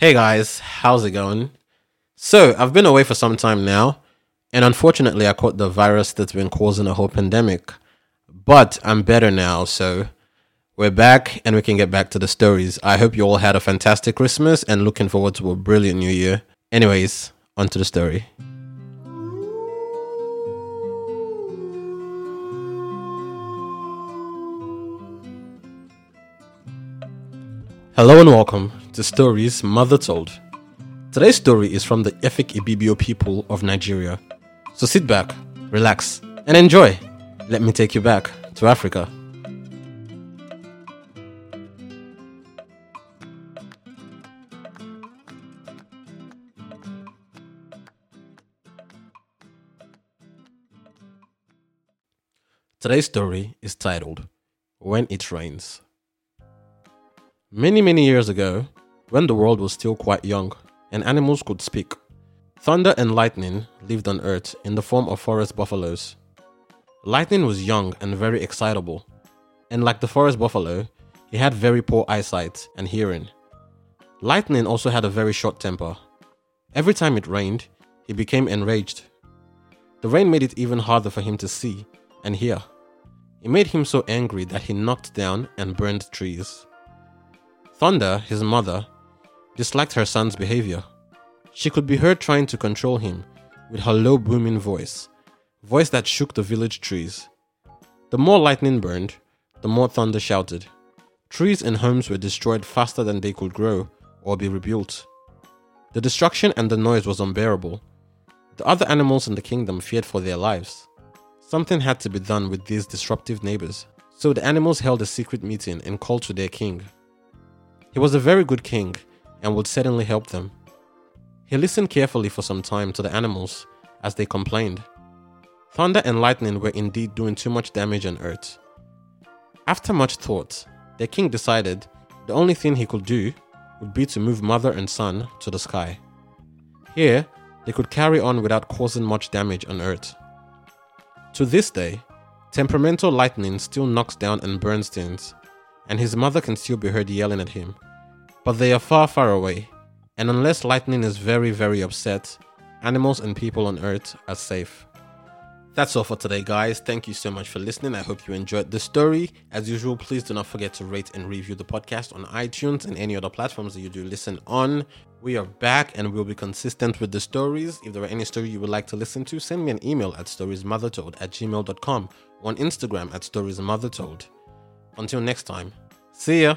Hey guys, how's it going? So, I've been away for some time now, and unfortunately, I caught the virus that's been causing a whole pandemic. But I'm better now, so we're back and we can get back to the stories. I hope you all had a fantastic Christmas and looking forward to a brilliant new year. Anyways, on to the story. Hello and welcome to Stories Mother Told. Today's story is from the Efik Ibibio people of Nigeria. So sit back, relax, and enjoy. Let me take you back to Africa. Today's story is titled When It Rains. Many, many years ago, when the world was still quite young and animals could speak, thunder and lightning lived on earth in the form of forest buffaloes. Lightning was young and very excitable, and like the forest buffalo, he had very poor eyesight and hearing. Lightning also had a very short temper. Every time it rained, he became enraged. The rain made it even harder for him to see and hear. It made him so angry that he knocked down and burned trees. Thunder, his mother, disliked her son's behavior. She could be heard trying to control him with her low booming voice, voice that shook the village trees. The more lightning burned, the more thunder shouted. Trees and homes were destroyed faster than they could grow or be rebuilt. The destruction and the noise was unbearable. The other animals in the kingdom feared for their lives. Something had to be done with these disruptive neighbors. So the animals held a secret meeting and called to their king. He was a very good king and would certainly help them. He listened carefully for some time to the animals as they complained. Thunder and lightning were indeed doing too much damage on Earth. After much thought, the king decided the only thing he could do would be to move mother and son to the sky. Here, they could carry on without causing much damage on Earth. To this day, temperamental lightning still knocks down and burns things, and his mother can still be heard yelling at him. But they are far, far away, and unless lightning is very, very upset, animals and people on Earth are safe. That's all for today, guys. Thank you so much for listening. I hope you enjoyed the story. As usual, please do not forget to rate and review the podcast on iTunes and any other platforms that you do listen on. We are back and we'll be consistent with the stories. If there are any story you would like to listen to, send me an email at storiesmothertold at gmail.com or on Instagram at storiesmothertold. Until next time, see ya.